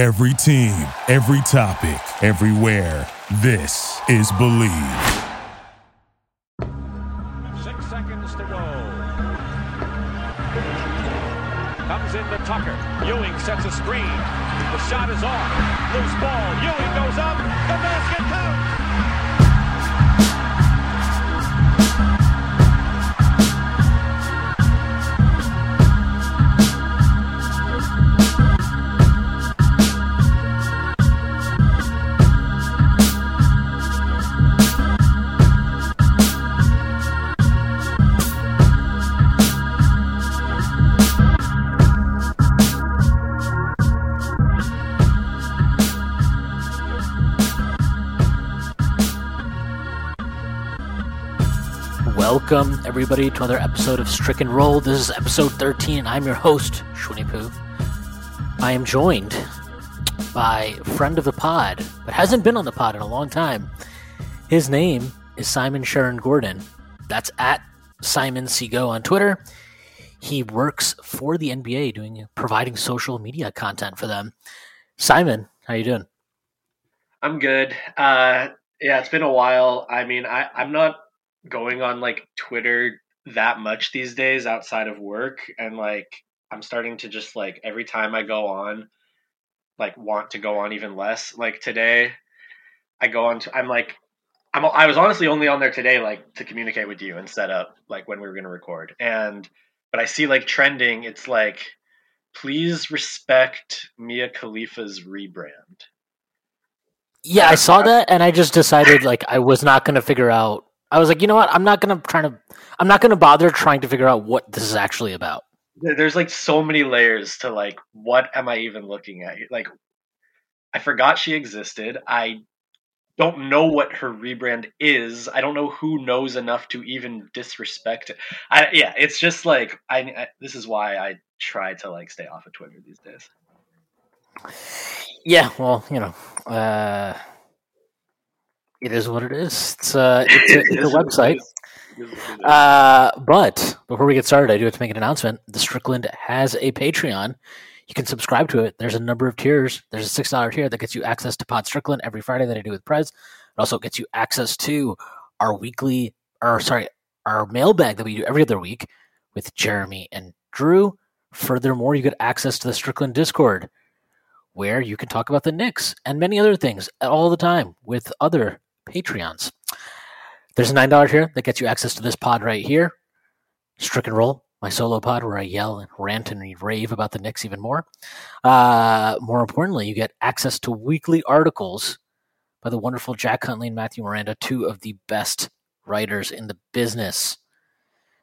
Every team, every topic, everywhere. This is Believe. Six seconds to go. Comes into Tucker. Ewing sets a screen. The shot is off. Loose ball. Ewing goes up. The basket counts. Welcome, everybody, to another episode of Strick & Roll. This is episode 13. I'm your host, Shwini Poo. I am joined by a friend of the pod, but hasn't been on the pod in a long time. His name is Simon Cherin-Gordon. That's at Simon Seago on Twitter. He works for the NBA, doing providing social media content for them. Simon, how you doing? I'm good. Uh, yeah, it's been a while. I mean, I, I'm not going on like Twitter that much these days outside of work, and like I'm starting to just like every time I go on, like want to go on even less. Like today, I go on. To, I'm like, I'm. I was honestly only on there today, like to communicate with you and set up like when we were going to record. And but I see like trending. It's like, please respect Mia Khalifa's rebrand. Yeah, I saw that, and I just decided like I was not going to figure out. I was like, you know what? I'm not going to try to. I'm not to bother trying to figure out what this is actually about. There's like so many layers to like what am I even looking at? Like, I forgot she existed. I don't know what her rebrand is. I don't know who knows enough to even disrespect it. I yeah, it's just like I, I this is why I try to like stay off of Twitter these days. Yeah, well, you know, uh, it is what it is. It's, uh, it's, a, it's a website. is. It is what it is. Uh, but before we get started, I do have to make an announcement. The Strickland has a Patreon. You can subscribe to it. There's a number of tiers. There's a six dollar tier that gets you access to Pod Strickland every Friday that I do with Prez. It also gets you access to our weekly, or sorry, our mailbag that we do every other week with Jeremy and Drew. Furthermore, you get access to the Strickland Discord, where you can talk about the Knicks and many other things all the time with other Patreons. There's a nine dollar tier that gets you access to this pod right here, Strick & Roll, my solo pod where I yell and rant and rave about the Knicks even more. Uh, more importantly, you get access to weekly articles by the wonderful Jack Huntley and Matthew Miranda, two of the best writers in the business.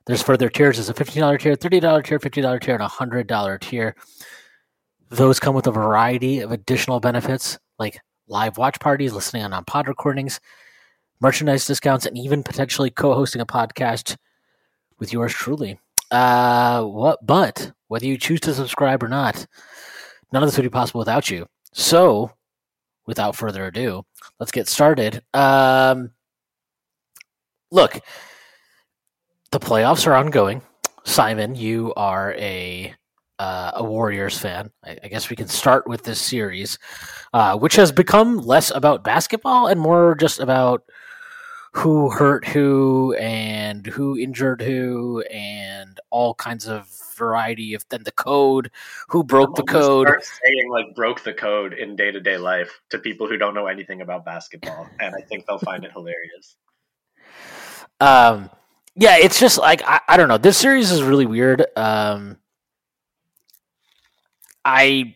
There's further tiers. There's a $15 tier, $30 tier, $50 tier, and a $100 tier. Those come with a variety of additional benefits like live watch parties, listening on, on pod recordings, merchandise discounts, and even potentially co-hosting a podcast with yours truly. Uh, what? But whether you choose to subscribe or not, none of this would be possible without you. So, without further ado, let's get started. Um, look, the playoffs are ongoing. Simon, you are a uh, a Warriors fan. I, I guess we can start with this series, uh, which has become less about basketball and more just about who hurt who and who injured who and all kinds of variety of then the code, who broke the code. Saying like broke the code in day to day life to people who don't know anything about basketball, and I think they'll find it hilarious. Um, yeah, it's just like I, I don't know. This series is really weird. Um, I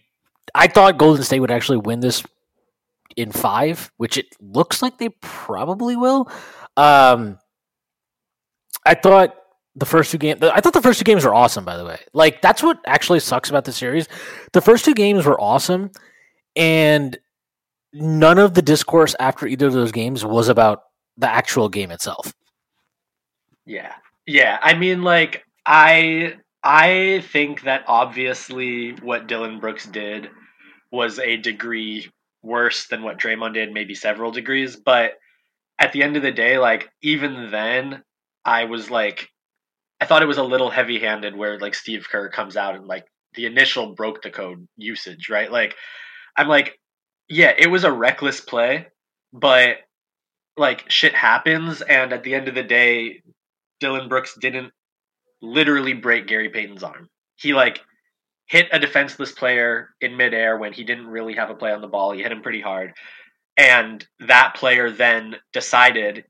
I thought Golden State would actually win this in five, which it looks like they probably will. Um, I thought the first two games. I thought the first two games were awesome. By the way, like that's what actually sucks about the series. The first two games were awesome, and none of the discourse after either of those games was about the actual game itself. Yeah. Yeah. I mean, like, I I think that obviously what Dillon Brooks did was a degree worse than what Draymond did, maybe several degrees. But at the end of the day, like, even then, I was like, I thought it was a little heavy handed where, like, Steve Kerr comes out and, like, the initial broke the code usage, right? Like, I'm like, yeah, it was a reckless play, but like shit happens, and at the end of the day, Dillon Brooks didn't literally break Gary Payton's arm. He like hit a defenseless player in midair when he didn't really have a play on the ball. He hit him pretty hard. And that player then decided,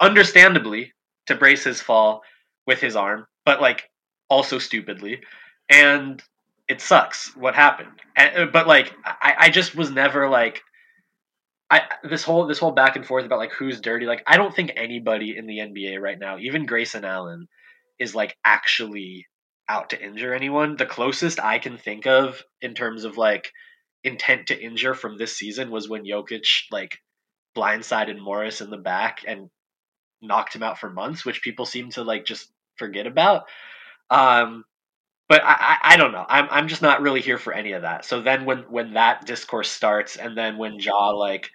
understandably, to brace his fall with his arm, but like also stupidly. And it sucks what happened. And, uh, but like, I, I just was never like, I this whole this whole back and forth about like who's dirty. Like, I don't think anybody in the NBA right now, even Grayson Allen, is like actually out to injure anyone. The closest I can think of in terms of like intent to injure from this season was when Jokic like blindsided Morris in the back and knocked him out for months, which people seem to like just forget about. Um, but I, I, I, don't know. I'm I'm just not really here for any of that. So then when when that discourse starts, and then when Ja like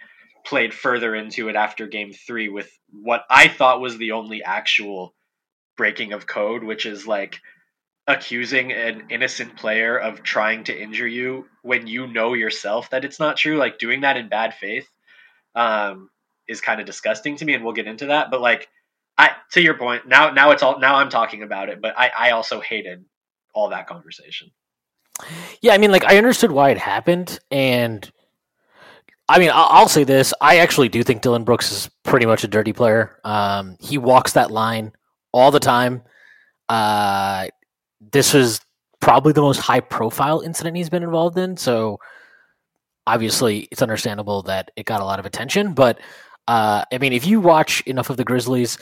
played further into it after Game Three with what I thought was the only actual breaking of code, which is like accusing an innocent player of trying to injure you when you know yourself that it's not true. Like doing that in bad faith um, is kind of disgusting to me, and we'll get into that. But like, I to your point, now now it's all now I'm talking about it, but I I also hated all that conversation. Yeah, I mean, like I understood why it happened, and I mean, I'll, say this: I actually do think Dillon Brooks is pretty much a dirty player. Um, he walks that line all the time. Uh, this was probably the most high-profile incident he's been involved in, so obviously it's understandable that it got a lot of attention. But uh, I mean, if you watch enough of the Grizzlies,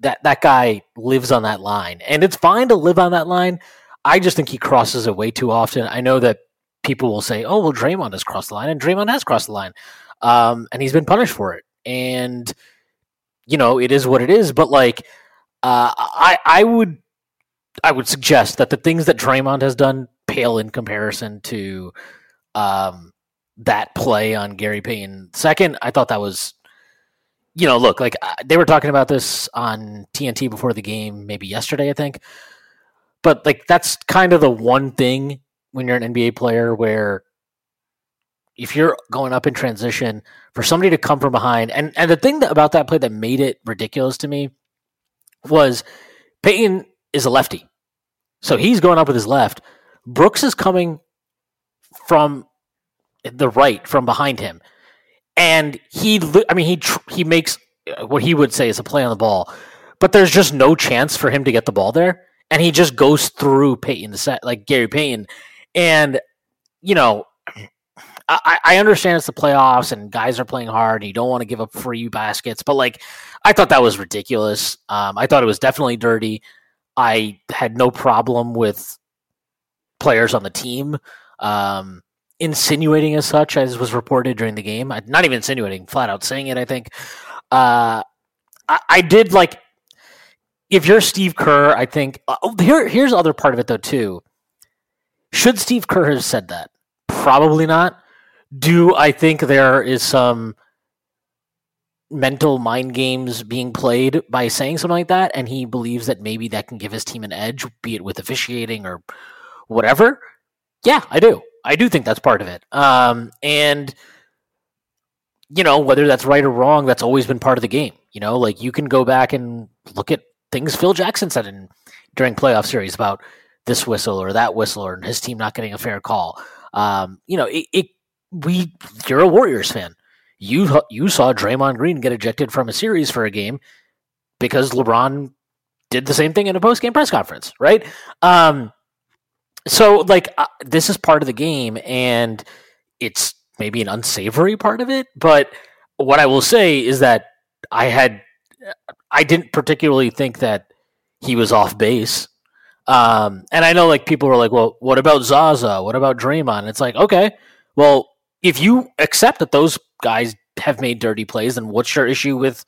that that guy lives on that line, and it's fine to live on that line. I just think he crosses it way too often. I know that people will say, "Oh, well, Draymond has crossed the line," and Draymond has crossed the line, um, and he's been punished for it. And you know, it is what it is. But like, uh, I I would I would suggest that the things that Draymond has done pale in comparison to um, that play on Gary Payton. Second, I thought that was you know, look, like uh, they were talking about this on TNT before the game, maybe yesterday, I think. But like that's kind of the one thing when you're an NBA player where if you're going up in transition for somebody to come from behind and and the thing that, about that play that made it ridiculous to me was Payton is a lefty. So he's going up with his left. Brooks is coming from the right from behind him. And he I mean he he makes uh, what he would say is a play on the ball. But there's just no chance for him to get the ball there and he just goes through Payton the set like Gary Payton, and you know. I, I understand it's the playoffs and guys are playing hard and you don't want to give up free baskets, but like I thought that was ridiculous. Um, I thought it was definitely dirty. I had no problem with players on the team um, insinuating as such as was reported during the game. Not even insinuating, flat out saying it. I think uh, I, I, did like if you're Steve Kerr, I think uh, oh, here here's the other part of it though too. Should Steve Kerr have said that? Probably not. Do I think there is some mental mind games being played by saying something like that, and he believes that maybe that can give his team an edge, be it with officiating or whatever? Yeah, I do. I do think that's part of it. Um, and you know whether that's right or wrong, that's always been part of the game. You know, like you can go back and look at things Phil Jackson said in during playoff series about this whistle or that whistle or his team not getting a fair call. Um, you know, it, it, we you're a Warriors fan. You you saw Draymond Green get ejected from a series for a game because LeBron did the same thing in a post game press conference, right? Um, so like uh, this is part of the game, and it's maybe an unsavory part of it. But what I will say is that I had I didn't particularly think that he was off base. Um, and I know like people were like, well, what about Zaza? What about Draymond? It's like, okay, well, if you accept that those guys have made dirty plays, then what's your issue with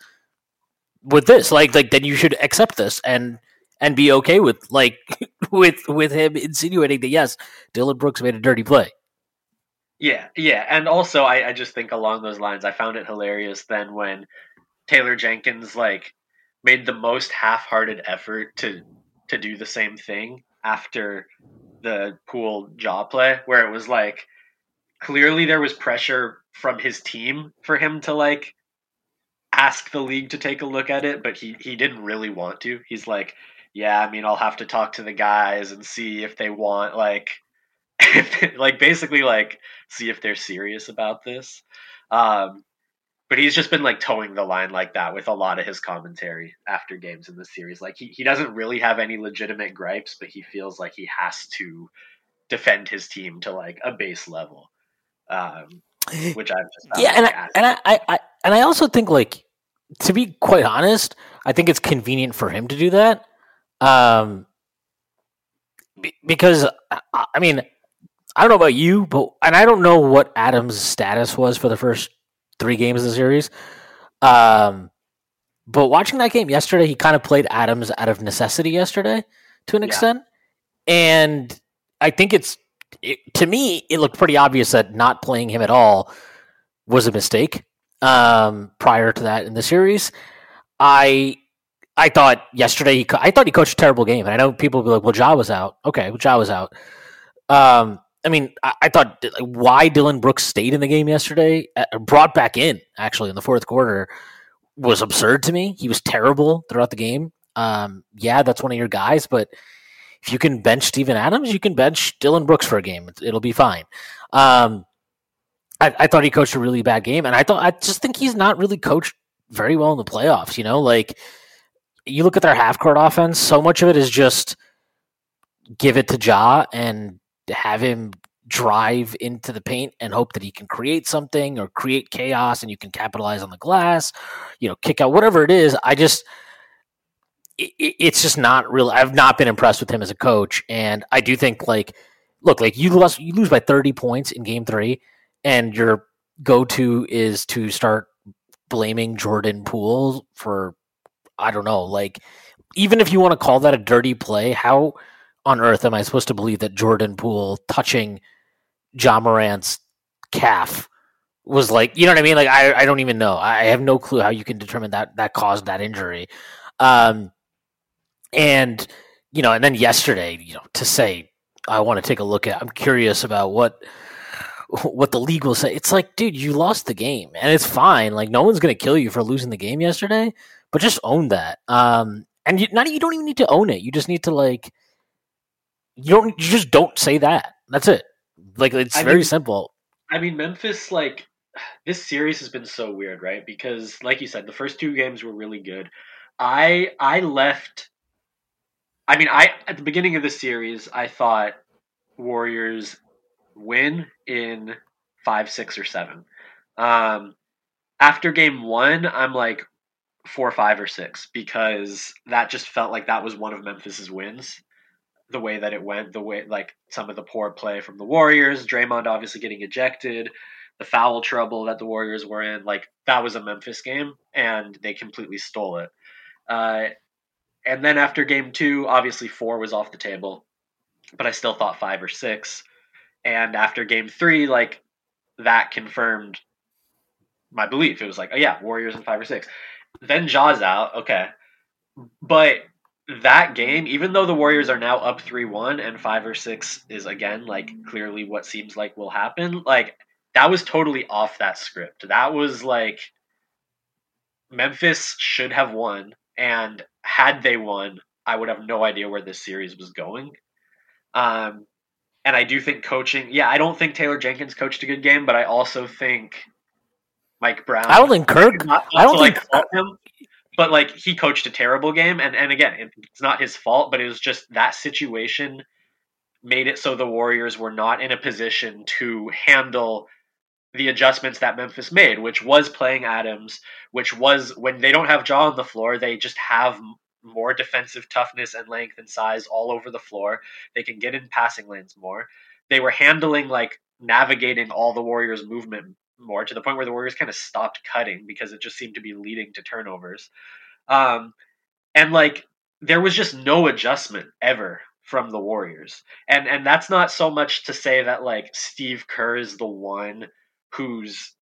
with this? Like, like then you should accept this and and be okay with like with with him insinuating that yes, Dillon Brooks made a dirty play. Yeah, yeah, and also I, I just think along those lines, I found it hilarious then when Taylor Jenkins like made the most half-hearted effort to to do the same thing after the Poole Ja play, where it was like clearly there was pressure from his team for him to like ask the league to take a look at it, but he he didn't really want to. He's like, yeah, I mean, I'll have to talk to the guys and see if they want like like basically like see if they're serious about this. Um but he's just been like towing the line like that with a lot of his commentary after games in the series. Like he, he doesn't really have any legitimate gripes, but he feels like he has to defend his team to like a base level. Um, which I've just yeah, and I, and I, I, I and I also think like to be quite honest, I think it's convenient for him to do that. Um, because I mean, I don't know about you, but and I don't know what Adams' status was for the first three games of the series. Um, but watching that game yesterday, he kind of played Adams out of necessity yesterday to an yeah. extent, and I think it's it, to me it looked pretty obvious that not playing him at all was a mistake. Um, prior to that in the series, I I thought yesterday he I thought he coached a terrible game, and I know people will be like, "Well, Ja was out." Okay, well, Ja was out. Um, I mean, I, I thought like, why Dillon Brooks stayed in the game yesterday, uh, brought back in actually in the fourth quarter, was absurd to me. He was terrible throughout the game. Um, yeah, that's one of your guys, but if you can bench Steven Adams, you can bench Dillon Brooks for a game. It'll be fine. Um, I, I, thought he coached a really bad game, and I thought I just think he's not really coached very well in the playoffs. You know, like you look at their half court offense, so much of it is just give it to Ja and have him drive into the paint and hope that he can create something or create chaos and you can capitalize on the glass, you know, kick out whatever it is. I just it's just not real. I've not been impressed with him as a coach, and I do think like look like you lose you lose by thirty points in game three, and your go to is to start blaming Jordan Poole for I don't know like even if you want to call that a dirty play, how on earth am I supposed to believe that Jordan Poole touching Ja Morant's calf was like, you know what I mean? Like, I, I don't even know. I have no clue how you can determine that that caused that injury. Um, and you know, and then yesterday, you know, to say I want to take a look at, I'm curious about what what the league will say. It's like, dude, you lost the game, and it's fine. Like, no one's gonna kill you for losing the game yesterday, but just own that. Um, and you, not you don't even need to own it. You just need to like you don't you just don't say that. That's it. Like it's I very mean, simple. I mean, Memphis like this series has been so weird, right? Because like you said, the first two games were really good. I I left I mean, I at the beginning of the series, I thought Warriors win in 5, 6 or 7. Um after game 1, I'm like 4, 5 or 6 because that just felt like that was one of Memphis's wins the way that it went, the way like some of the poor play from the Warriors, Draymond obviously getting ejected, the foul trouble that the Warriors were in, like that was a Memphis game, and they completely stole it. Uh, and then after game two, obviously four was off the table, but I still thought five or six. And after game three, like that confirmed my belief. It was like, oh yeah, Warriors in five or six. Then Ja's out, okay. But that game, even though the Warriors are now up 3 1 and 5 or 6 is again like clearly what seems like will happen, like that was totally off that script. That was like Memphis should have won. And had they won, I would have no idea where this series was going. Um, and I do think coaching, yeah, I don't think Taylor Jenkins coached a good game, but I also think Mike Brown. I don't think Kerr. I don't think him but like he coached a terrible game and and again it's not his fault but it was just that situation made it so the warriors were not in a position to handle the adjustments that Memphis made which was playing Adams which was when they don't have Ja on the floor they just have more defensive toughness and length and size all over the floor they can get in passing lanes more they were handling like navigating all the warriors movement more to the point where the Warriors kind of stopped cutting because it just seemed to be leading to turnovers. Um, and like there was just no adjustment ever from the Warriors. And and that's not so much to say that like Steve Kerr is the one who's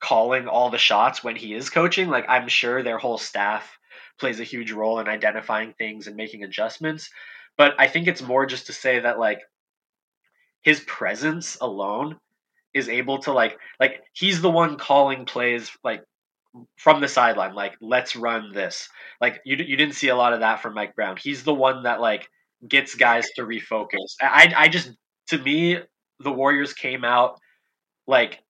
calling all the shots when he is coaching. Like I'm sure their whole staff plays a huge role in identifying things and making adjustments. But I think it's more just to say that like his presence alone is able to like like he's the one calling plays like from the sideline like let's run this like you you didn't see a lot of that from Mike Brown he's the one that like gets guys to refocus I I just to me the Warriors came out like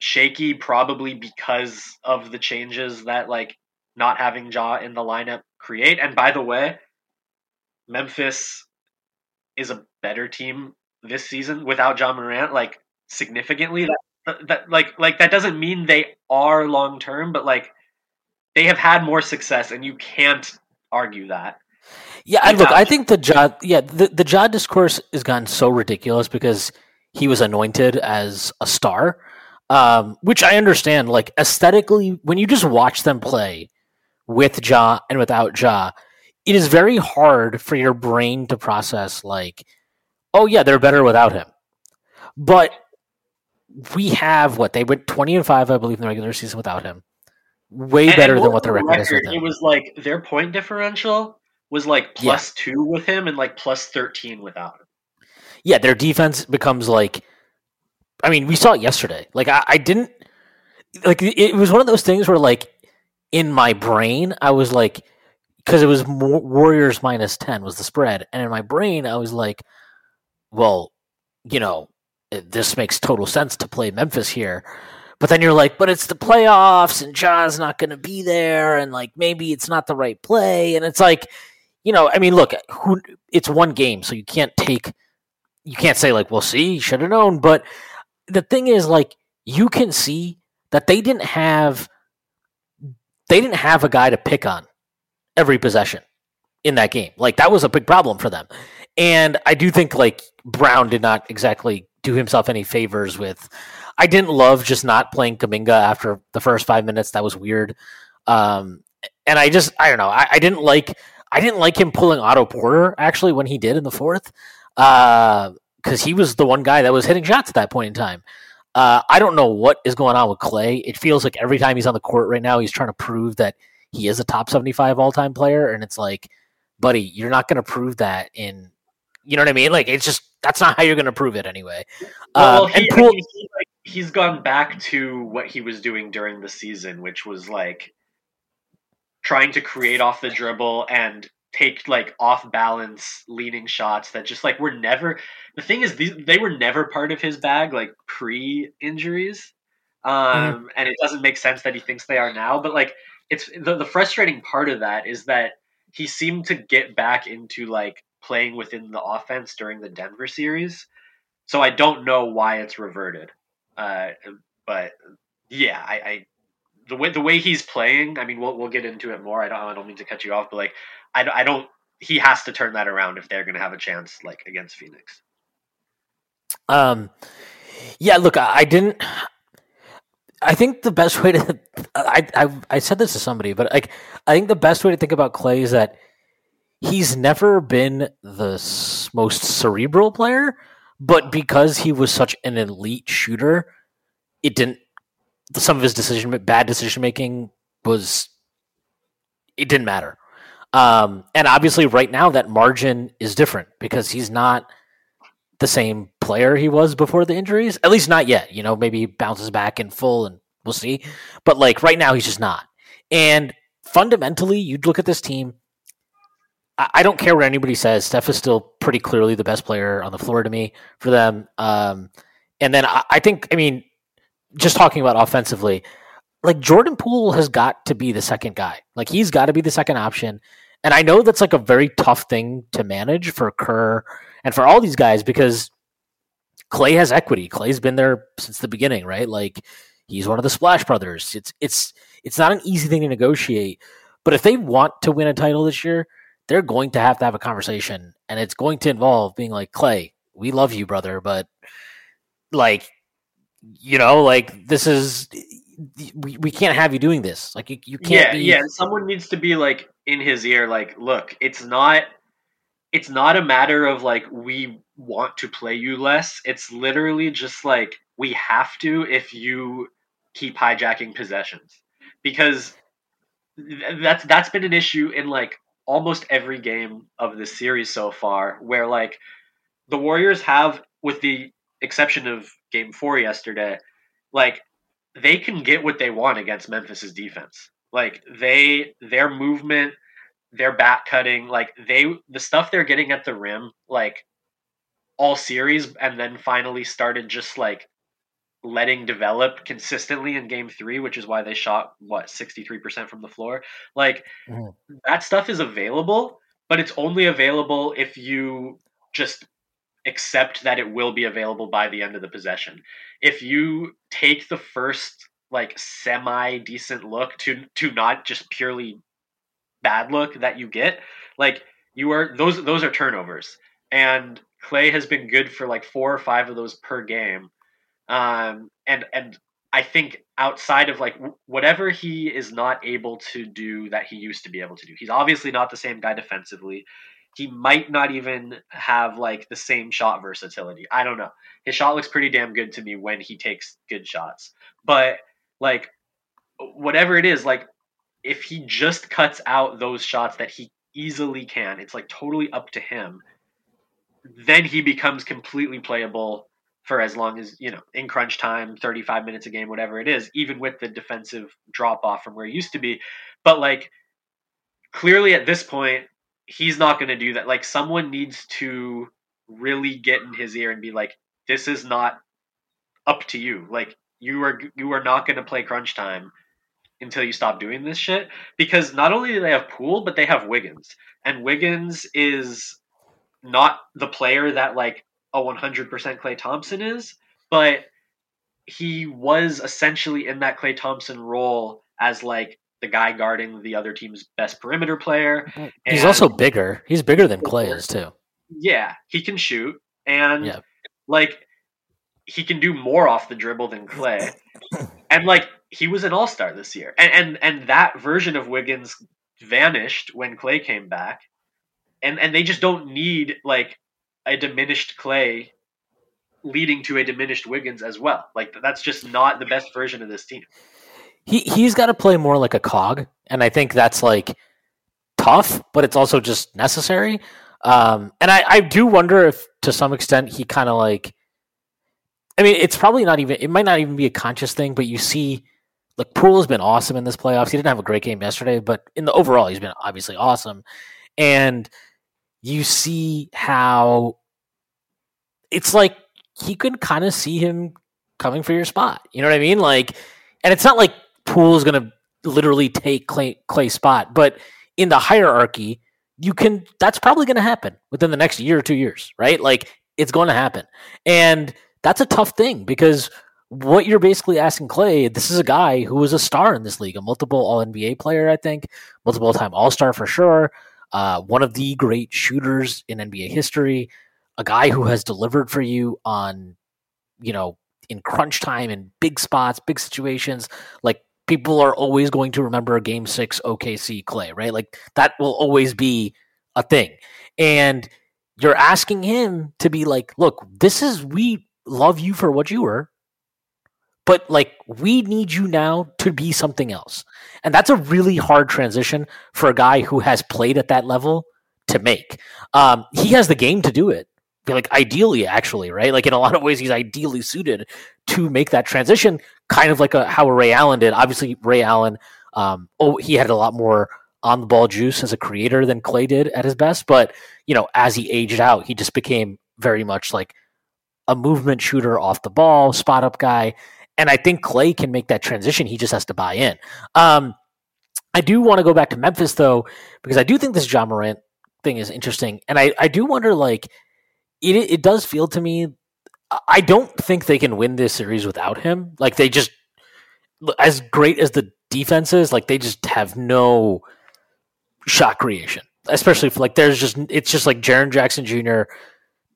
shaky probably because of the changes that like not having Ja in the lineup create. And by the way Memphis is a better team this season without Ja Morant like significantly. That, that like like that doesn't mean they are long term but like they have had more success and you can't argue that. Yeah and look i think the Ja yeah the, the Ja discourse has gotten so ridiculous because he was anointed as a star um, which i understand like aesthetically when you just watch them play with Ja and without Ja it is very hard for your brain to process like oh yeah they're better without him. But we have what they went 20 and 5 i believe in the regular season without him. Way And- better than what their the record is with It was like their point differential was like plus two with him and like plus thirteen without him. Yeah their defense becomes like i mean we saw it yesterday. Like i, I didn't like it was one of those things where like in my brain i was like because it was warriors minus 10 was the spread and in my brain i was like well you know this makes total sense to play memphis here. But then you're like but it's the playoffs and Ja's not going to be there and like maybe it's not the right play and it's like you know i mean look who it's one game so you can't take you can't say like, well, see, should have known. But the thing is, like, you can see that they didn't have they didn't have a guy to pick on every possession in that game. Like that was a big problem for them. And I do think like Brown did not exactly do himself any favors with I didn't love just not playing Kuminga after the first five minutes. That was weird. Um and I just I don't know. I, I didn't like I didn't like him pulling Otto Porter actually when he did in the fourth. Uh because he was the one guy that was hitting shots at that point in time. Uh, I don't know what is going on with Klay. It feels like every time he's on the court right now, he's trying to prove that he is a top 75 all time player. And it's like, buddy, you're not going to prove that in, you know what I mean? Like, it's just, that's not how you're going to prove it anyway. Well, Um, he, and Poole, he, like, he's gone back to what he was doing during the season, which was like trying to create off the dribble and take like off balance leaning shots that just like were never the thing is these they were never part of his bag like pre injuries um and it doesn't make sense that he thinks they are now but like it's the, the frustrating part of that is that he seemed to get back into like playing within the offense during the Denver series. So I don't know why it's reverted. Uh but yeah I, I the way the way he's playing I mean we'll we'll get into it more. I don't I don't mean to cut you off but like I, I don't. He has to turn that around if they're going to have a chance, like against Phoenix. um, yeah, look, I, I didn't. I think the best way to I, I I said this to somebody, but like I think the best way to think about Klay is that he's never been the most cerebral player, but because he was such an elite shooter, it didn't. Some of his decision, bad decision making, was it didn't matter. Um, and obviously, right now that margin is different because he's not the same player he was before the injuries. At least not yet. You know, maybe he bounces back in full, and we'll see. But like right now, he's just not. And fundamentally, you'd look at this team. I I don't care what anybody says. Steph is still pretty clearly the best player on the floor to me for them. Um, and then I, I think, I mean, just talking about offensively, like Jordan Poole has got to be the second guy. Like he's got to be the second option. And I know that's like a very tough thing to manage for Kerr and for all these guys because Klay has equity. Klay's been there since the beginning, right? Like he's one of the Splash Brothers. It's it's it's not an easy thing to negotiate. But if they want to win a title this year, they're going to have to have a conversation, and it's going to involve being like Klay. We love you, brother, but like you know, like this is we, we can't have you doing this. Like you, you can't Yeah, be yeah. Someone needs to be like in his ear, like, look, it's not, it's not a matter of like we want to play you less. It's literally just like we have to if you keep hijacking possessions because that's that's been an issue in like almost every game of the series so far where like the Warriors have with the exception of game four yesterday, like they can get what they want against Memphis's defense. Like they their movement, their back cutting, like they the stuff they're getting at the rim, like all series and then finally started just like letting develop consistently in game three, which is why they shot what 63% from the floor. Like mm-hmm. that stuff is available, but it's only available if you just accept that it will be available by the end of the possession. If you take the first like semi decent look to to not just purely bad look that you get, like you are those those are turnovers. And Klay has been good for like four or five of those per game. Um, and and I think outside of like whatever he is not able to do that he used to be able to do, he's obviously not the same guy defensively. He might not even have like the same shot versatility. I don't know. His shot looks pretty damn good to me when he takes good shots. But like whatever it is, like if he just cuts out those shots that he easily can, it's like totally up to him. Then he becomes completely playable for as long as you know in crunch time 35 minutes a game whatever it is even with the defensive drop off from where he used to be but like clearly at this point he's not going to do that like someone needs to really get in his ear and be like this is not up to you like you are you are not going to play crunch time until you stop doing this shit because not only do they have Poole but they have wiggins and wiggins is not the player that like a 100% Klay Thompson is, but he was essentially in that Klay Thompson role as like the guy guarding the other team's best perimeter player. He's and also bigger. He's bigger than Klay is too. Yeah, he can shoot and yeah. like he can do more off the dribble than Klay. and like he was an all-star this year. And and and that version of Wiggins vanished when Klay came back. And and they just don't need like a diminished Klay leading to a diminished Wiggins as well. Like that's just not the best version of this team. He he's got to play more like a cog, and I think that's like tough, but it's also just necessary. Um, and I, I do wonder if to some extent he kind of like. I mean, it's probably not even. It might not even be a conscious thing, but you see, like Poole has been awesome in this playoffs. He didn't have a great game yesterday, but in the overall, he's been obviously awesome. And you see how it's like he could kind of see him coming for your spot. You know what I mean? Like, and it's not like Poole is going to literally take Klay, spot, but in the hierarchy, you can. That's probably going to happen within the next year or two years, right? Like, it's going to happen, and that's a tough thing because what you're basically asking Klay, this is a guy who was a star in this league, a multiple All NBA player, I think, multiple time All Star for sure uh, one of the great shooters in NBA history, a guy who has delivered for you on, you know, in crunch time in big spots, big situations. Like people are always going to remember Game Six OKC Klay, right? Like that will always be a thing, and you're asking him to be like, look, this is we love you for what you were but like we need you now to be something else. And that's a really hard transition for a guy who has played at that level to make. Um, he has the game to do it. Like ideally, actually, right? Like in a lot of ways, he's ideally suited to make that transition, kind of like a, how Ray Allen did. Obviously, Ray Allen, um, oh, he had a lot more on the ball juice as a creator than Klay did at his best. But you know, as he aged out, he just became very much like a movement shooter off the ball, spot up guy. And I think Klay can make that transition. He just has to buy in. Um, I do want to go back to Memphis though, because I do think this Ja Morant thing is interesting, and I, I do wonder like it it does feel to me. I don't think they can win this series without him. Like they just as great as the defense is, like they just have no shot creation. Especially like there's just it's just like Jaren Jackson Jr.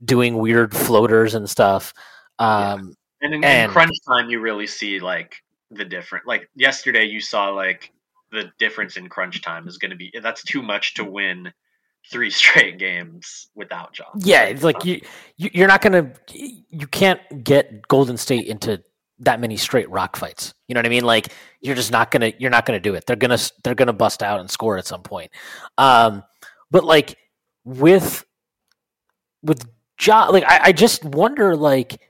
doing weird floaters and stuff. Um, and in, and in crunch time, you really see like the different. Like yesterday, you saw like the difference in crunch time is going to be that's too much to win three straight games without Ja. Yeah, it's like you you're not going to you can't get Golden State into that many straight rock fights. You know what I mean? Like you're just not going to you're not going to do it. They're going to they're going to bust out and score at some point. Um but like with with Ja like I, I just wonder like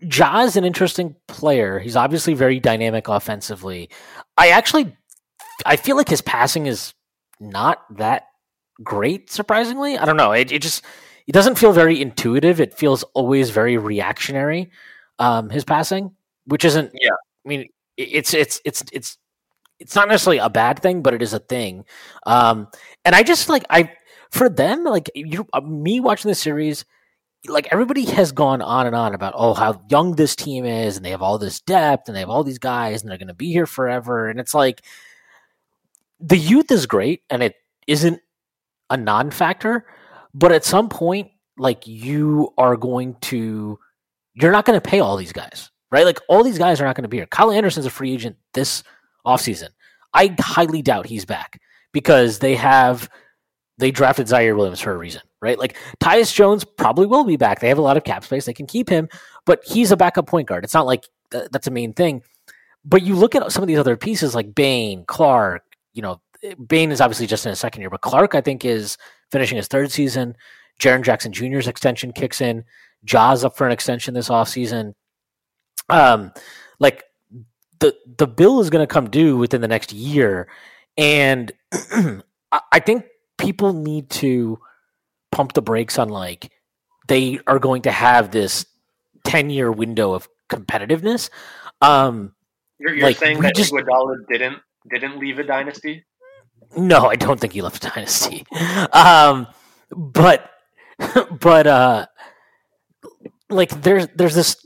Ja is an interesting player. He's obviously very dynamic offensively. I actually, I feel like his passing is not that great. Surprisingly, I don't know. It, it just it doesn't feel very intuitive. It feels always very reactionary. Um, his passing, which isn't. Yeah. I mean, it's it's it's it's it's not necessarily a bad thing, but it is a thing. Um, and I just like I for them like you uh, me watching the series like everybody has gone on and on about oh how young this team is and they have all this depth and they have all these guys and they're going to be here forever. And it's like the youth is great and it isn't a non-factor but at some point like you are going to you're not going to pay all these guys right? Like all these guys are not going to be here. Kyle anderson's a free agent this offseason. I highly doubt he's back because they have they drafted Ziaire Williams for a reason, right? Like Tyus Jones probably will be back. They have a lot of cap space. They can keep him, but he's a backup point guard. It's not like th- that's a main thing. But you look at some of these other pieces like Bane, Clarke, you know, Bane is obviously just in his second year, but Clarke, I think, is finishing his third season. Jaren Jackson Jr.'s extension kicks in. Ja's up for an extension this offseason. Um, like the the bill is going to come due within the next year, and I think people need to pump the brakes on like they are going to have this 10 year window of competitiveness. Um, you're, you're like, saying that just- Iguodala didn't didn't leave a dynasty? no, I don't think he left a Dynasty. Um, but, but, uh, like there's, there's this,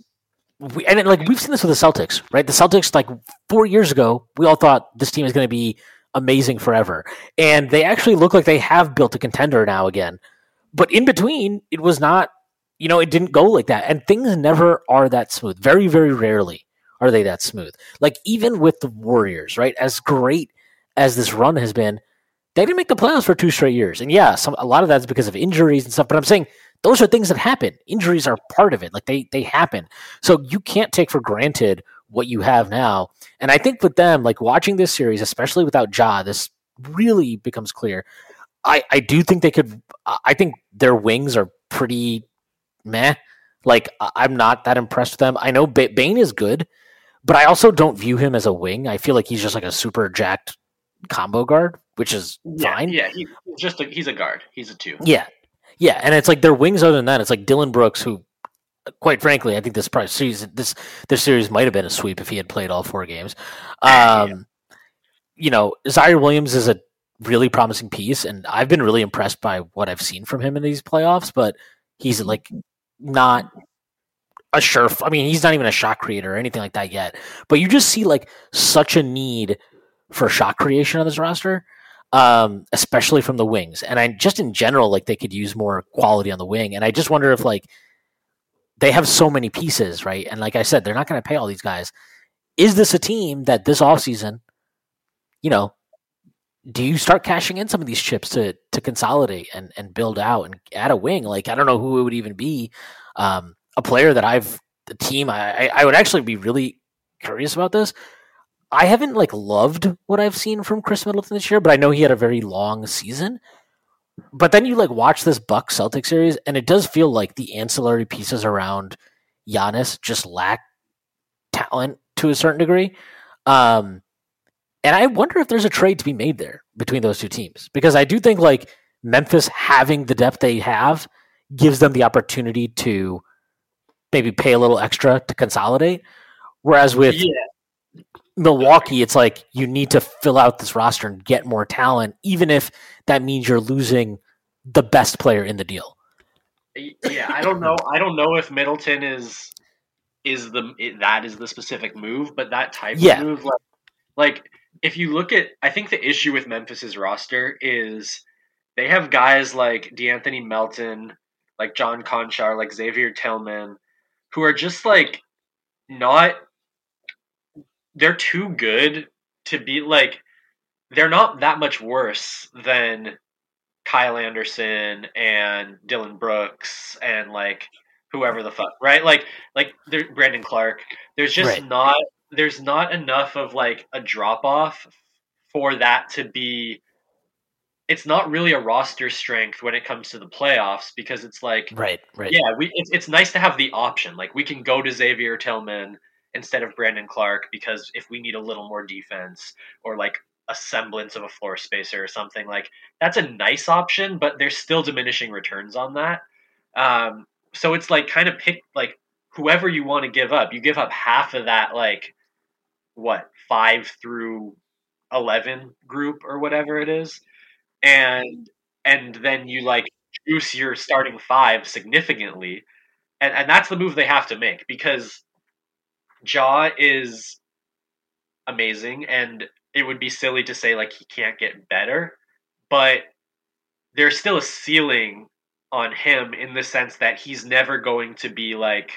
we, and it, like we've seen this with the Celtics, right? The Celtics, like four years ago, we all thought this team is going to be amazing forever. And they actually look like they have built a contender now again. But in between, it was not, you know, it didn't go like that. And things never are that smooth. Very, very rarely are they that smooth. Like even with the Warriors, right? As great as this run has been, they didn't make the playoffs for two straight years. And yeah, some a lot of that's because of injuries and stuff. But I'm saying those are things that happen. Injuries are part of it. Like they they happen. So you can't take for granted what you have now. And I think with them, like watching this series, especially without Ja, this really becomes clear. I, I do think they could. I think their wings are pretty meh. Like I'm not that impressed with them. I know ba- Bane is good, but I also don't view him as a wing. I feel like he's just like a super jacked combo guard, which is Yeah, fine. yeah. He's just a, he's a guard. He's a two. Yeah. Yeah. And it's like their wings other than that, it's like Dillon Brooks, who quite frankly, I think this probably series this this series might have been a sweep if he had played all four games. Um you know, Ziaire Williams is a really promising piece, and I've been really impressed by what I've seen from him in these playoffs, but he's like not a sure I mean, he's not even a shot creator or anything like that yet. But you just see like such a need for shot creation on this roster um, especially from the wings. And I just in general, like they could use more quality on the wing. And I just wonder if like they have so many pieces, right? And like I said, they're not going to pay all these guys. Is this a team that this offseason, you know, do you start cashing in some of these chips to to consolidate and and build out and add a wing? Like I don't know who it would even be. Um, a player that I've the team I I- I would actually be really curious about this. I haven't like loved what I've seen from Khris Middleton this year, but I know he had a very long season. But then you like watch this Buck Celtic series, and it does feel like the ancillary pieces around Giannis just lack talent to a certain degree. Um, and I wonder if there's a trade to be made there between those two teams because I do think like Memphis having the depth they have gives them the opportunity to maybe pay a little extra to consolidate. Whereas with Yeah. Milwaukee, it's like you need to fill out this roster and get more talent, even if that means you're losing the best player in the deal. yeah, I don't know. I don't know if Middleton is is the that is the specific move, but that type Yeah. of move, like, like if you look at, I think the issue with Memphis's roster is they have guys like De'Anthony Melton, like John Konchar, like Xavier Tillman, who are just like not. They're too good to be like. They're not that much worse than Kyle Anderson and Dillon Brooks and like whoever the fuck, right? Like like there, Brandon Clarke. There's just Right. not there's not enough of like a drop off for that to be it's not really a roster strength when it comes to the playoffs because it's like right, right. yeah, we it's, it's nice to have the option. Like we can go to Xavier Tillman instead of Brandon Clarke because if we need a little more defense or like a semblance of a floor spacer or something like that's a nice option, but there's still diminishing returns on that. Um, so it's like kind of pick like whoever you want to give up. You give up half of that like what five through eleven group or whatever it is, and and then you like juice your starting five significantly, and and that's the move they have to make because Ja is amazing, and it would be silly to say like he can't get better, but there's still a ceiling on him in the sense that he's never going to be like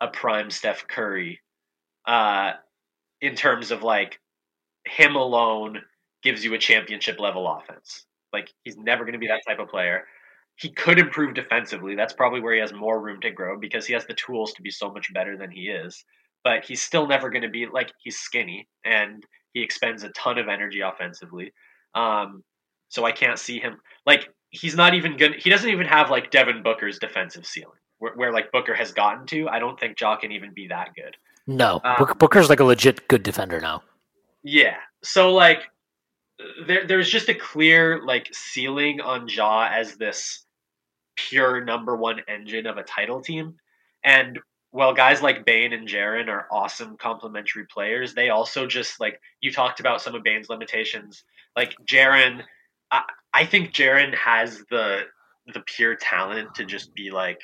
a prime Steph Curry uh, in terms of like him alone gives you a championship level offense. Like he's never going to be that type of player. He could improve defensively. That's probably where he has more room to grow because he has the tools to be so much better than he is. But he's still never going to be like he's skinny and he expends a ton of energy offensively. Um, so I can't see him like he's not even good. He doesn't even have like Devin Booker's defensive ceiling where, where like Booker has gotten to. I don't think Ja can even be that good. No, um, Booker's like a legit good defender now. Yeah. So like there there's just a clear like ceiling on Ja as this pure number one engine of a title team. And while guys like Bane and Jaren are awesome complementary players, they also just like you talked about some of Bane's limitations. Like Jaren, I, I think Jaren has the the pure talent to just be like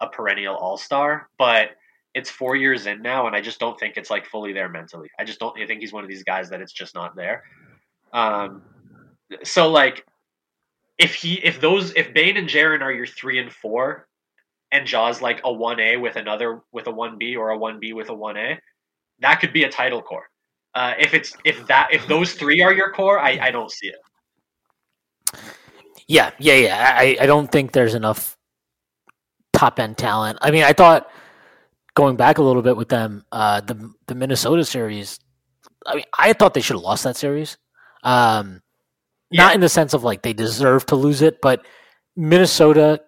a perennial all star, but it's four years in now, and I just don't think it's like fully there mentally. I just don't. I think he's one of these guys that it's just not there. Um, so like, if he, if those, if Bane and Jaren are your three and four, and Ja's like a one A with another with a one B or a one B with a one A, that could be a title core. Uh, if it's if that if those three are your core, I, I don't see it. Yeah, yeah, yeah. I, I don't think there's enough top end talent. I mean, I thought going back a little bit with them, uh, the the Minnesota series. I mean, I thought they should have lost that series. Um, yeah. Not in the sense of like they deserve to lose it, but Minnesota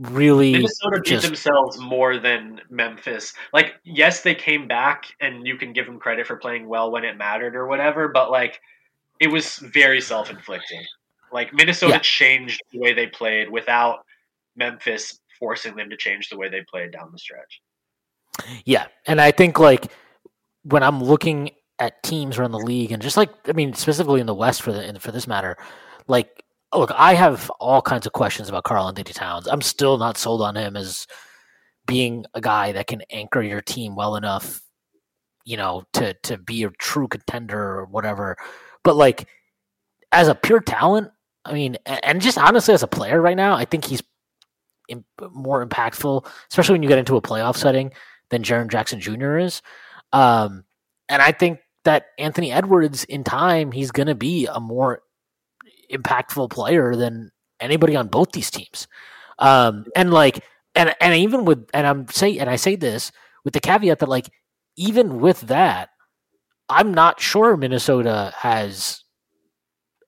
really Minnesota beat just... themselves more than Memphis. Like, yes, they came back, and you can give them credit for playing well when it mattered or whatever, but like, it was very self inflicting. Like Minnesota yeah. changed the way they played without Memphis forcing them to change the way they played down the stretch. Yeah, and I think like when I'm looking at teams around the league, and just like I mean, specifically in the West for the for this matter, like look, I have all kinds of questions about Karl-Anthony Towns. I'm still not sold on him as being a guy that can anchor your team well enough, you know, to to be a true contender or whatever. But like as a pure talent, I mean, and just honestly as a player right now, I think he's more impactful, especially when you get into a playoff setting than Jaren Jackson Jr. is. Um, and I think that Anthony Edwards, in time, he's going to be a more impactful player than anybody on both these teams. Um, and like, and and even with, and I'm say, and I say this with the caveat that like, even with that, I'm not sure Minnesota has.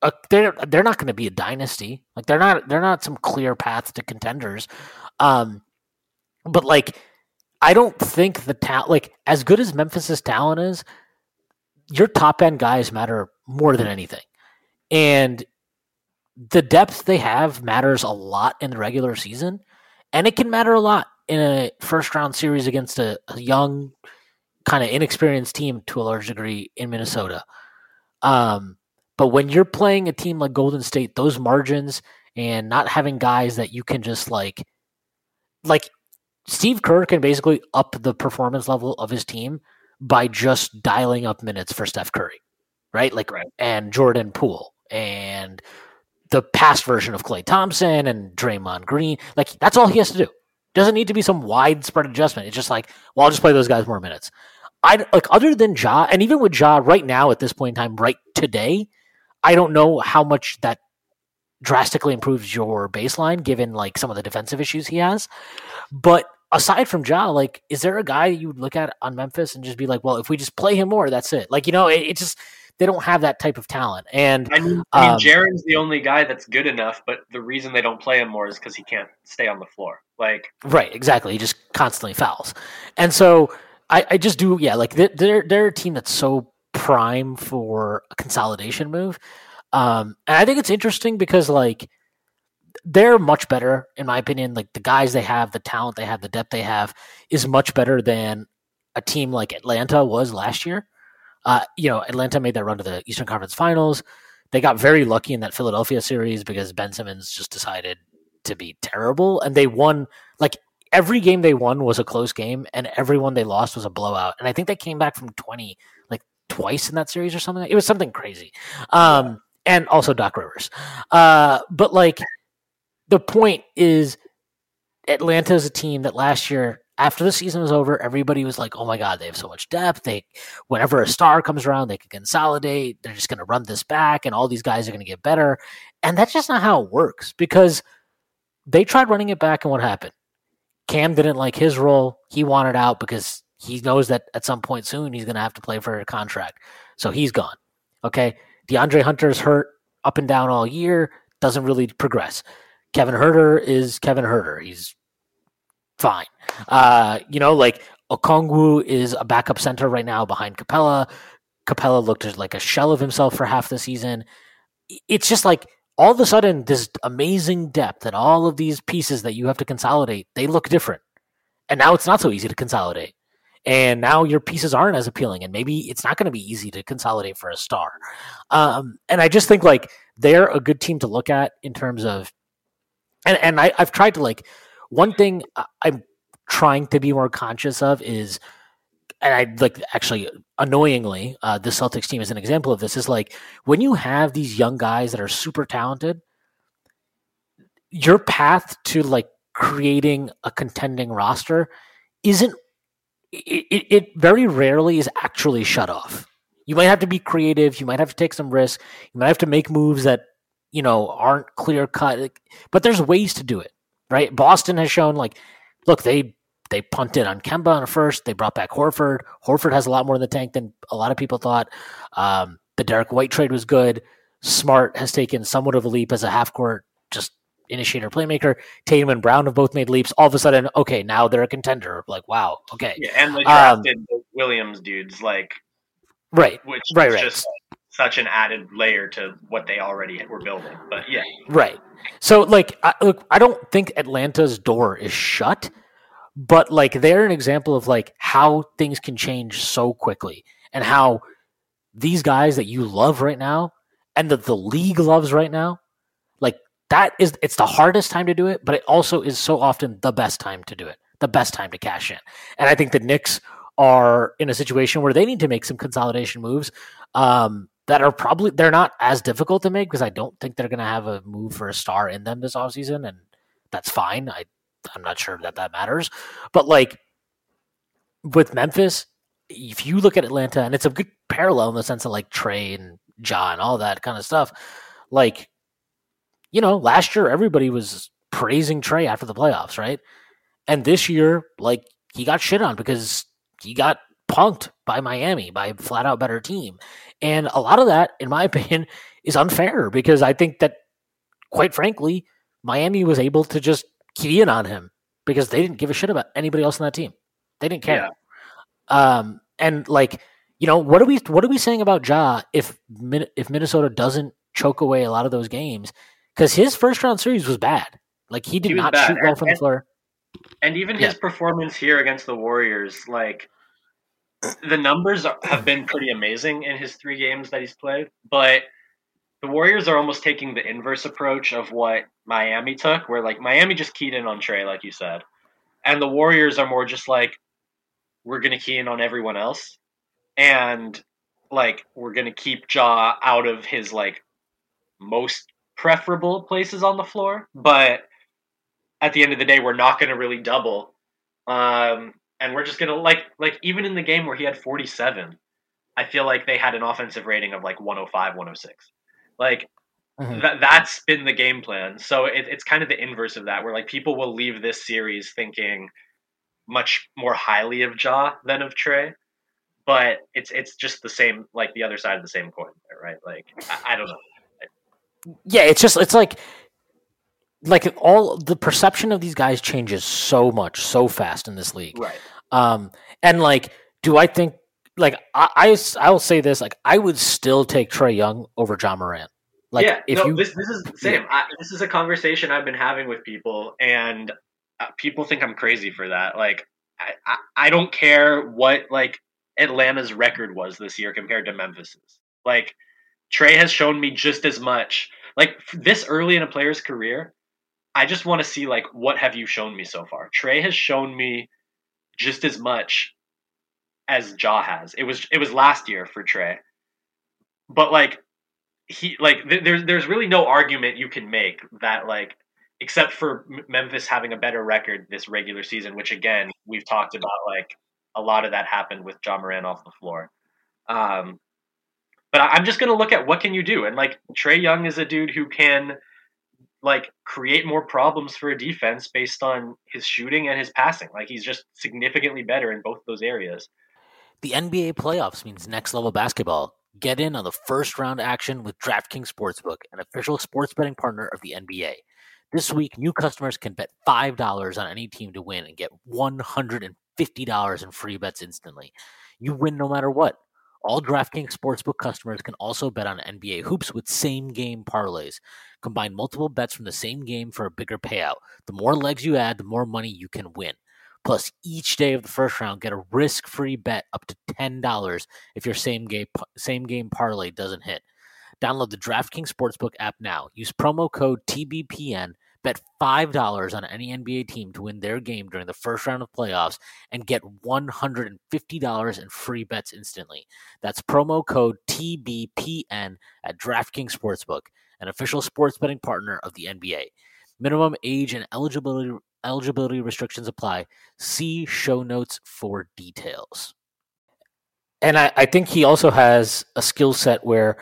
A, they're they're not going to be a dynasty. Like they're not they're not some clear path to contenders. Um, but like, I don't think the talent, like as good as Memphis's talent is, your top end guys matter more than anything. And the depth they have matters a lot in the regular season, and it can matter a lot in a first round series against a, a young, kind of inexperienced team to a large degree in Minnesota. Um, but when you're playing a team like Golden State, those margins and not having guys that you can just like, like Steve Kerr can basically up the performance level of his team by just dialing up minutes for Steph Curry, right? Like, right. and Jordan Poole and the past version of Klay Thompson and Draymond Green. Like that's all he has to do. Doesn't need to be some widespread adjustment. It's just like, well, I'll just play those guys more minutes. I like other than Ja, and even with Ja right now at this point in time, right today, I don't know how much that drastically improves your baseline given like some of the defensive issues he has. But aside from Ja, like, is there a guy you would look at on Memphis and just be like, well, if we just play him more, that's it? Like, you know, it, it just they don't have that type of talent. And I mean, I mean Um, Jaren's the only guy that's good enough, but the reason they don't play him more is because he can't stay on the floor. Like, Right, exactly. He just constantly fouls, and so I, I just do yeah. Like they're they're, they're a team that's so prime for a consolidation move, um, and I think it's interesting because like they're much better in my opinion. Like the guys they have, the talent they have, the depth they have is much better than a team like Atlanta was last year. Uh, you know, Atlanta made that run to the Eastern Conference Finals. They got very lucky in that Philadelphia series because Ben Simmons just decided to be terrible, and they won like every game they won was a close game, and every one they lost was a blowout. And I think they came back from twenty like twice in that series or something. It was something crazy. Um, and also Doc Rivers. Uh, but like the point is, Atlanta is a team that last year. After the season was over, everybody was like, "Oh my God, they have so much depth. They, whenever a star comes around, they can consolidate. They're just going to run this back, and all these guys are going to get better." And that's just not how it works because they tried running it back, and what happened? Cam didn't like his role. He wanted out because he knows that at some point soon he's going to have to play for a contract. So he's gone. Okay. DeAndre Hunter's hurt up and down all year, doesn't really progress. Kevin Huerter is Kevin Huerter. He's fine. Uh, you know, like Okongwu is a backup center right now behind Capela. Capela looked like a shell of himself for half the season. It's just like all of a sudden this amazing depth and all of these pieces that you have to consolidate, they look different. And now it's not so easy to consolidate. And now your pieces aren't as appealing, and maybe it's not going to be easy to consolidate for a star. Um, and I just think like they're a good team to look at in terms of, and and I, I've tried to like one thing I'm trying to be more conscious of is, and I like actually annoyingly, uh, the Celtics team is an example of this. Is like when you have these young guys that are super talented, your path to like creating a contending roster isn't it, it, it very rarely is actually shut off. You might have to be creative. You might have to take some risks. You might have to make moves that you know aren't clear cut. But there's ways to do it, right? Boston has shown like, look, they they punted on Kemba on a first. They brought back Horford. Horford has a lot more in the tank than a lot of people thought. Um, the Derrick White trade was good. Smart has taken somewhat of a leap as a half court just initiator playmaker. Tatum and Brown have both made leaps. All of a sudden, okay, now they're a contender. Like, wow, okay, yeah, and they Um, drafted the Williams dudes, like, right, which Right, is right. just such an added layer to what they already were building. But yeah, right. So, like, I, look, I don't think Atlanta's door is shut, but like, they're an example of like how things can change so quickly, and how these guys that you love right now, and that the league loves right now, like that is it's the hardest time to do it, but it also is so often the best time to do it, the best time to cash in. And I think the Knicks are in a situation where they need to make some consolidation moves um, that are probably they're not as difficult to make because I don't think they're going to have a move for a star in them this offseason, and that's fine. I I'm not sure that that matters, but like with Memphis, if you look at Atlanta, and it's a good parallel in the sense of like Trey and John, all that kind of stuff, like you know, last year everybody was praising Trey after the playoffs, right? And this year, like he got shit on because he got punked by Miami, by a flat out better team. And a lot of that, in my opinion, is unfair because I think that, quite frankly, Miami was able to just key in on him because they didn't give a shit about anybody else on that team. They didn't care. Um, and like, you know, what are we what are we saying about Ja if if Minnesota doesn't choke away a lot of those games? Because his first round series was bad. Like he did He not bad. shoot well And- from the floor. and even Yeah. his performance here against the Warriors, like the numbers are, have been pretty amazing in his three games that he's played. But the Warriors are almost taking the inverse approach of what Miami took, where like Miami just keyed in on Trey, like you said, and the Warriors are more just like we're gonna key in on everyone else, and like we're gonna keep Ja out of his like most preferable places on the floor, but at the end of the day, we're not going to really double. Um, and we're just going to like, like even in the game where he had 47, I feel like they had an offensive rating of like 105, 106. Like Mhm. that, that's been the game plan. So it, it's kind of the inverse of that, where like people will leave this series thinking much more highly of Ja than of Trey. but it's it's just the same like the other side of the same coin, right? Like I, I don't know. Yeah, it's just it's like like all the perception of these guys changes so much so fast in this league. Right. Um, and like, do I think like I, I I will say this like I would still take trey Young over Ja Morant. Like yeah, if no, you this this is the same. I, this is a conversation I've been having with people, and uh, people think I'm crazy for that. Like, I, I, I don't care what like Atlanta's record was this year compared to Memphis's. Like, trey has shown me just as much. Like this early in a player's career, I just want to see like what have you shown me so far. Trey has shown me just as much as Ja has. It was it was last year for Trey, but like he like th- there's there's really no argument you can make that like except for Memphis having a better record this regular season, which again we've talked about like a lot of that happened with Ja Morant off the floor. Um, but I'm just gonna look at what can you do, and like Trey Young is a dude who can like create more problems for a defense based on his shooting and his passing. Like he's just significantly better in both those areas. The NBA playoffs means next level basketball. Get in on the first round action with DraftKings Sportsbook, an official sports betting partner of the NBA. This week, new customers can bet $5 on any team to win and get $150 in free bets instantly. You win no matter what. All DraftKings Sportsbook customers can also bet on NBA hoops with same game parlays. Combine multiple bets from the same game for a bigger payout. The more legs you add, the more money you can win. Plus, each day of the first round, get a risk-free bet up to ten dollars if your same game same game parlay doesn't hit. Download the DraftKings Sportsbook app now. Use promo code TBPN. Bet five dollars on any NBA team to win their game during the first round of playoffs, and get one hundred and fifty dollars in free bets instantly. That's promo code TBPN at DraftKings Sportsbook, an official sports betting partner of the NBA. Minimum age and eligibility eligibility restrictions apply. See show notes for details. And I, I think he also has a skill set where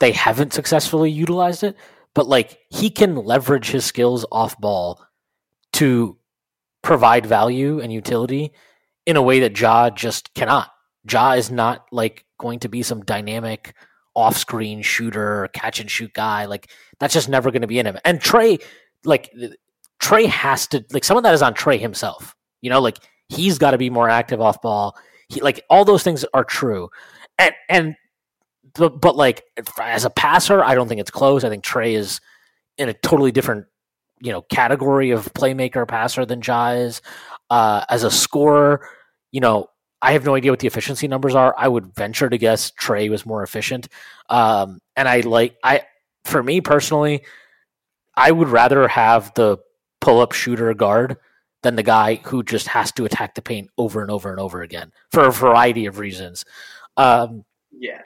they haven't successfully utilized it, but like he can leverage his skills off ball to provide value and utility in a way that Ja just cannot. Ja is not like going to be some dynamic off screen shooter catch and shoot guy. Like that's just never going to be in him. And Trey, like Trey has to like some of that is on Trey himself. You know, like he's got to be more active off ball. He like all those things are true, and and but, but like as a passer, I don't think it's close. I think Trey is in a totally different you know category of playmaker passer than Ja is. Uh, as a scorer, you know, I have no idea what the efficiency numbers are. I would venture to guess Trey was more efficient. Um, and I like I for me personally, I would rather have the pull up shooter guard than the guy who just has to attack the paint over and over and over again for a variety of reasons. Um, Yeah,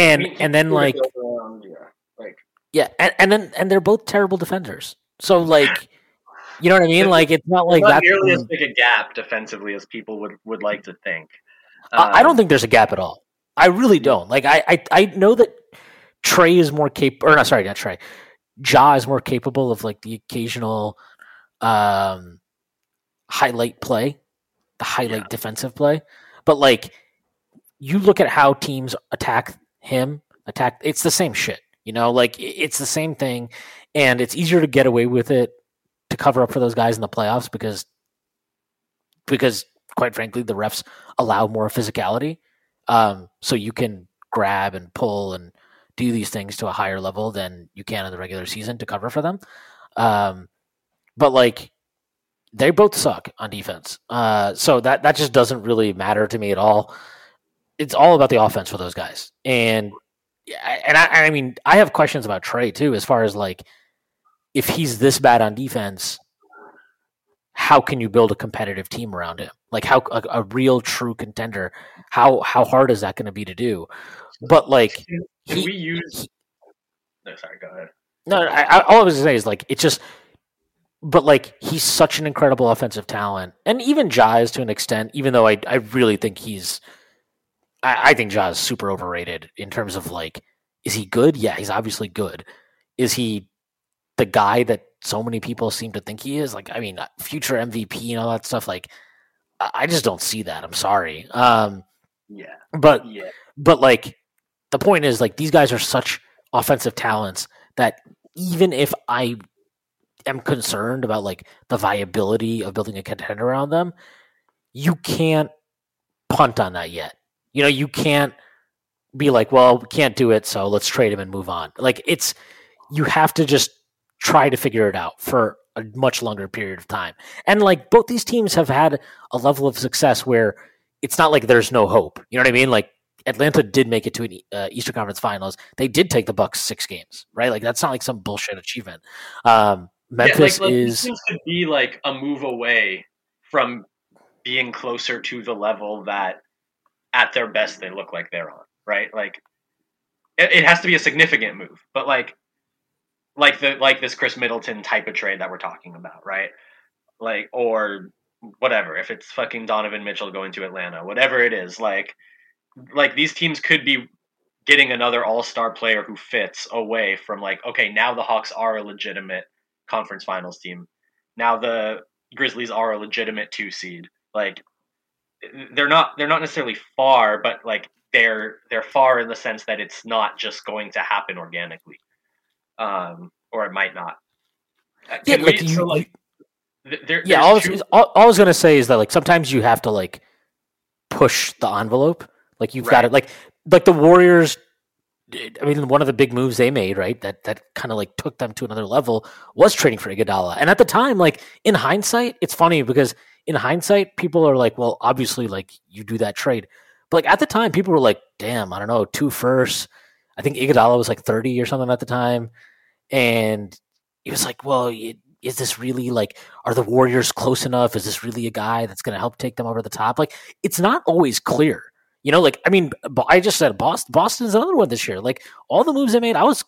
and and then like around- yeah, like yeah, and, and then and they're both terrible defenders. So like, you know what I mean? Like it's not like not that. nearly as big a gap defensively as people would would like to think. I I don't Um, think there's a gap at all. I really don't. Like I I, I know that Trey is more capable, or not sorry, not Trey. Ja is more capable of like the occasional um highlight play, the highlight Yeah. defensive play. But like you look at how teams attack him, attack it's the same shit. You know, like it's the same thing and it's easier to get away with it to cover up for those guys in the playoffs because because quite frankly the refs allow more physicality. Um, so you can grab and pull and do these things to a higher level than you can in the regular season to cover for them. Um, but like they both suck on defense. Uh, so that that just doesn't really matter to me at all. It's all about the offense for those guys. And and I, I mean, I have questions about Trey too, as far as like if he's this bad on defense, how can you build a competitive team around him? Like how a, a real true contender, how how hard is that going to be to do? But like Can, can he- we use? No, sorry. Go ahead. no, I, I, all I was gonna say is like it's just, but like he's such an incredible offensive talent, and even Ja is to an extent. Even though I I really think he's, I, I think Ja is super overrated in terms of like, is he good? Yeah, he's obviously good. Is he the guy that so many people seem to think he is? Like, I mean, future MVP and all that stuff. Like, I, I just don't see that. I'm sorry. Um, Yeah. But Yeah. but like the point is like these guys are such offensive talents that even if I am concerned about like the viability of building a contender around them, you can't punt on that yet. You know, you can't be like, well, we can't do it, so let's trade him and move on. Like it's you have to just try to figure it out for a much longer period of time. And like both these teams have had a level of success where it's not like there's no hope. You know what I mean? Like Atlanta did make it to an uh, Eastern Conference Finals. They did take the Bucks six games, right? Like that's not like some bullshit achievement. Um, Memphis yeah, like, is teams could be like a move away from being closer to the level that at their best they look like they're on, right? Like it, it has to be a significant move, but like like the like this Khris Middleton type of trade that we're talking about, right? Like or whatever, if it's fucking Donovan Mitchell going to Atlanta, whatever it is, like like these teams could be getting another all-star player who fits away from like okay, now the Hawks are a legitimate conference finals team. Now the Grizzlies are a legitimate 2 seed. Like they're not they're not necessarily far, but like they're they're far in the sense that it's not just going to happen organically um, or it might not. Uh, yeah, can like we- you, so, like, there, yeah. All I, was, all, all I was gonna say is that like sometimes you have to like push the envelope. Like you've got it. Like like the Warriors. I mean, one of the big moves they made, right? That that kind of like took them to another level was trading for Iguodala. And at the time, like in hindsight, it's funny because in hindsight, people are like, "Well, obviously, like you do that trade," but like at the time, people were like, "Damn, I don't know, two firsts." I think Iguodala was like thirty or something at the time, and it was like, "Well, is this really like are the Warriors close enough? Is this really a guy that's going to help take them over the top?" Like it's not always clear. You know, like I mean, I just said Boston. Boston's another one this year. Like all the moves they made, I was,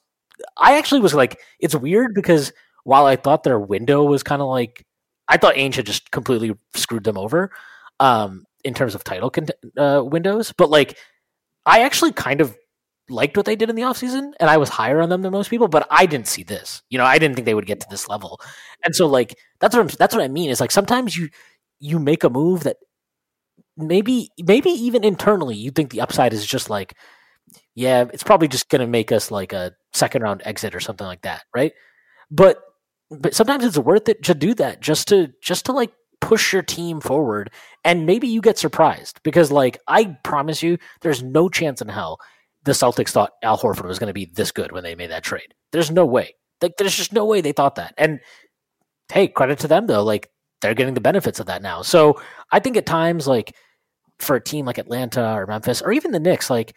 I actually was like, it's weird because while I thought their window was kind of like, I thought Ainge had just completely screwed them over, um, in terms of title cont- uh, windows. But like, I actually kind of liked what they did in the offseason and I was higher on them than most people, but I didn't see this. You know, I didn't think they would get to this level. And so like that's what I'm, that's what I mean is like sometimes you you make a move that maybe maybe even internally you think the upside is just like yeah, it's probably just to make us like a second round exit or something like that, right? But but sometimes it's worth it to do that just to just to like push your team forward and maybe you get surprised because like I promise you there's no chance in hell the Celtics thought Al Horford was going to be this good when they made that trade. There's no way. Like there's just no way they thought that. And hey, credit to them though, like they're getting the benefits of that now. So I think at times like for a team like Atlanta or Memphis or even the Knicks, like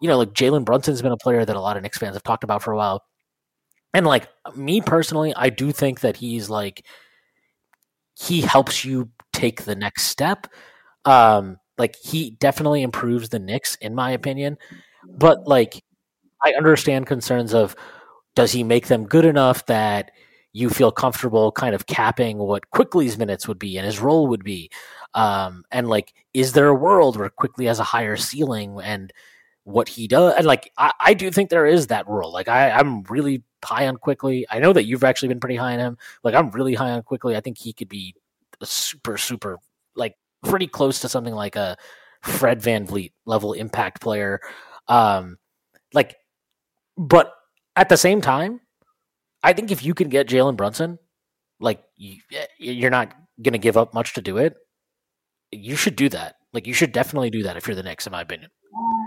you know, like Jalen Brunson's been a player that a lot of Knicks fans have talked about for a while. And like me personally, I do think that he's like he helps you take the next step. Um, like he definitely improves the Knicks, in my opinion. But like I understand concerns of does he make them good enough that you feel comfortable kind of capping what Quickley's minutes would be and his role would be. Um, and like, is there a world where Quickley has a higher ceiling and what he does? And like, I, I do think there is that role. Like, I, I'm really high on Quickley. I know that you've actually been pretty high on him. Like, I'm really high on Quickley. I think he could be super, super, like, pretty close to something like a Fred VanVleet level impact player. Um, like, but at the same time, I think if you can get Jalen Brunson, like you, you're not to give up much to do it. You should do that. Like you should definitely do that if you're the Knicks, in my opinion.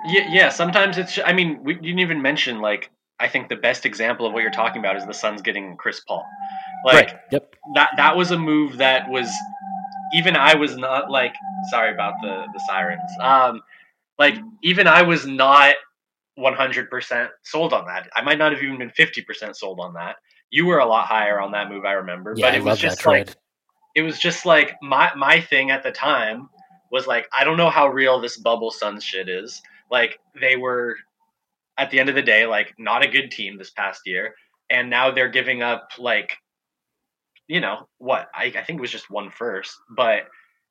Yeah, yeah. Sometimes it's. I mean, we didn't even mention like. I think the best example of what you're talking about is the Suns getting Chris Paul. Like right. Yep. that. That was a move that was. Even I was not like. Sorry about the the sirens. Um, like even I was not 100% sold on that. I might not have even been 50% sold on that. You were a lot higher on that move, I remember. Yeah, but I it was love that just like trade. it was just like my my thing at the time was like I don't know how real this bubble Suns shit is. Like they were at the end of the day like not a good team this past year, and now they're giving up like you know what I, I think it was just one first, but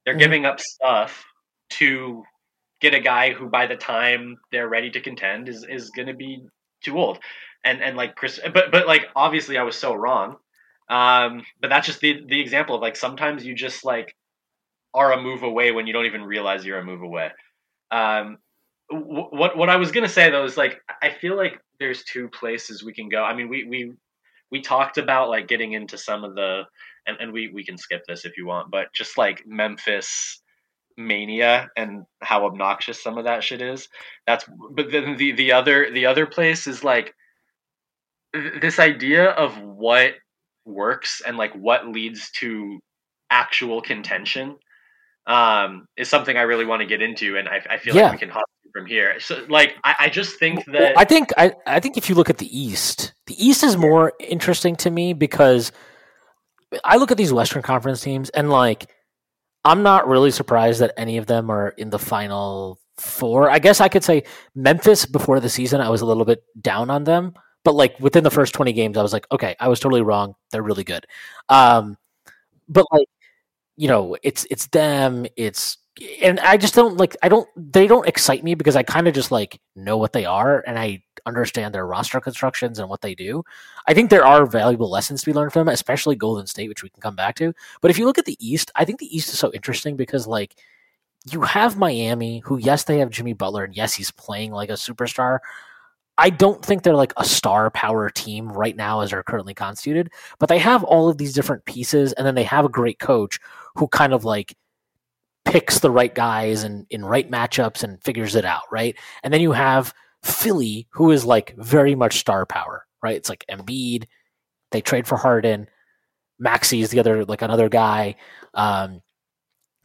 they're Mhm. giving up stuff to get a guy who by the time they're ready to contend is is going to be too old. And and like Chris but but like obviously I was so wrong. Um but that's just the the example of like sometimes you just like are a move away when you don't even realize you're a move away. Um what what I was gonna say though is like I feel like there's two places we can go. I mean, we we we talked about like getting into some of the and, and we we can skip this if you want, but just like Memphis mania and how obnoxious some of that shit is. That's but then the the other the other place is like this idea of what works and like what leads to actual contention um, is something I really want to get into, and I, I feel yeah. like we can hop from here. So, like, I, I just think that well, I think I, I think if you look at the East, the East is more interesting to me because I look at these Western Conference teams, and like, I'm not really surprised that any of them are in the final four. I guess I could say Memphis before the season, I was a little bit down on them, but like within the first 20 games, I was like, okay, I was totally wrong. They're really good. Um, but like you know, it's it's them, it's and I just don't like I don't they don't excite me because I kind of just like know what they are and I understand their roster constructions and what they do. I think there are valuable lessons to be learned from them, especially Golden State, which we can come back to. But if you look at the East, I think the East is so interesting because like you have Miami, who yes, they have Jimmy Butler, and yes, he's playing like a superstar, I don't think they're like a star power team right now as they're currently constituted, but they have all of these different pieces, and then they have a great coach who kind of like picks the right guys and in right matchups and figures it out, right? And then you have Philly, who is like very much star power, right? It's like Embiid, they trade for Harden, Maxey is the other like another guy, um,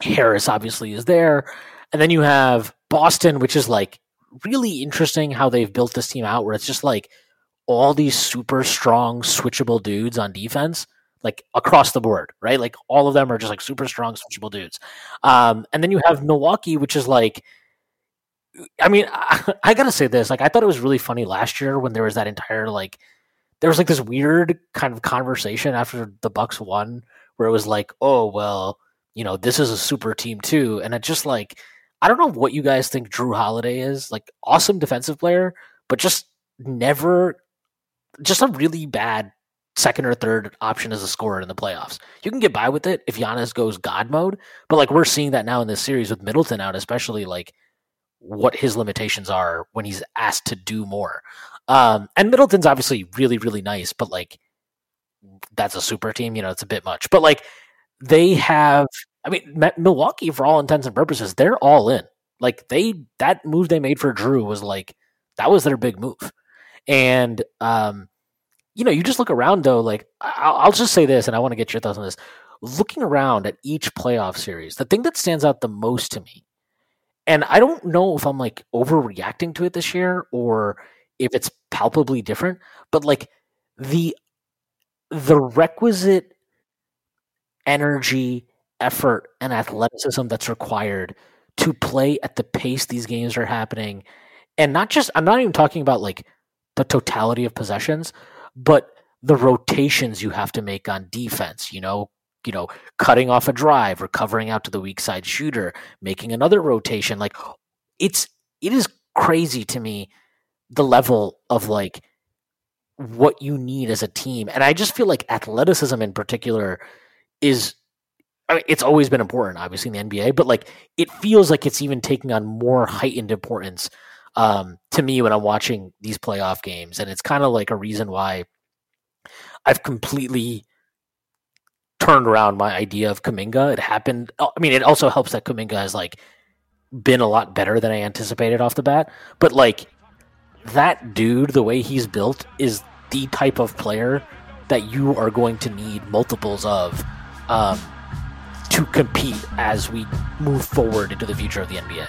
Harris obviously is there, and then you have Boston, which is like really interesting how they've built this team out where it's just like all these super strong switchable dudes on defense like across the board right like all of them are just like super strong switchable dudes um, and then you have milwaukee which is like i mean I, I gotta say this like i thought it was really funny last year when there was that entire like there was like this weird kind of conversation after the bucks won where it was like oh well you know this is a super team too and it just like I don't know what you guys think Jrue Holiday is. Like awesome defensive player, but just never just a really bad second or third option as a scorer in the playoffs. You can get by with it if Giannis goes God mode, but like we're seeing that now in this series with Middleton out, especially like what his limitations are when he's asked to do more. Um, and Middleton's obviously really, really nice, but like that's a super team, you know, it's a bit much. But like they have I mean, Milwaukee, for all intents and purposes, they're all in. Like they that move they made for Jrue was like that was their big move, and um, you know, you just look around though. Like I'll, I'll just say this, and I want to get your thoughts on this. Looking around at each playoff series, the thing that stands out the most to me, and I don't know if I'm like overreacting to it this year or if it's palpably different, but like the the requisite energy effort and athleticism that's required to play at the pace these games are happening. And not just, I'm not even talking about like the totality of possessions, but the rotations you have to make on defense, you know, you know, cutting off a drive or covering out to the weak side shooter, making another rotation. Like it's, it is crazy to me the level of like what you need as a team. And I just feel like athleticism in particular is I mean, it's always been important, obviously in the NBA, but like it feels like it's even taking on more heightened importance um, to me when I'm watching these playoff games, and it's kind of like a reason why I've completely turned around my idea of Kuminga. It happened. I mean, it also helps that Kuminga has like been a lot better than I anticipated off the bat, but like that dude, the way he's built, is the type of player that you are going to need multiples of. Um, to compete as we move forward into the future of the NBA.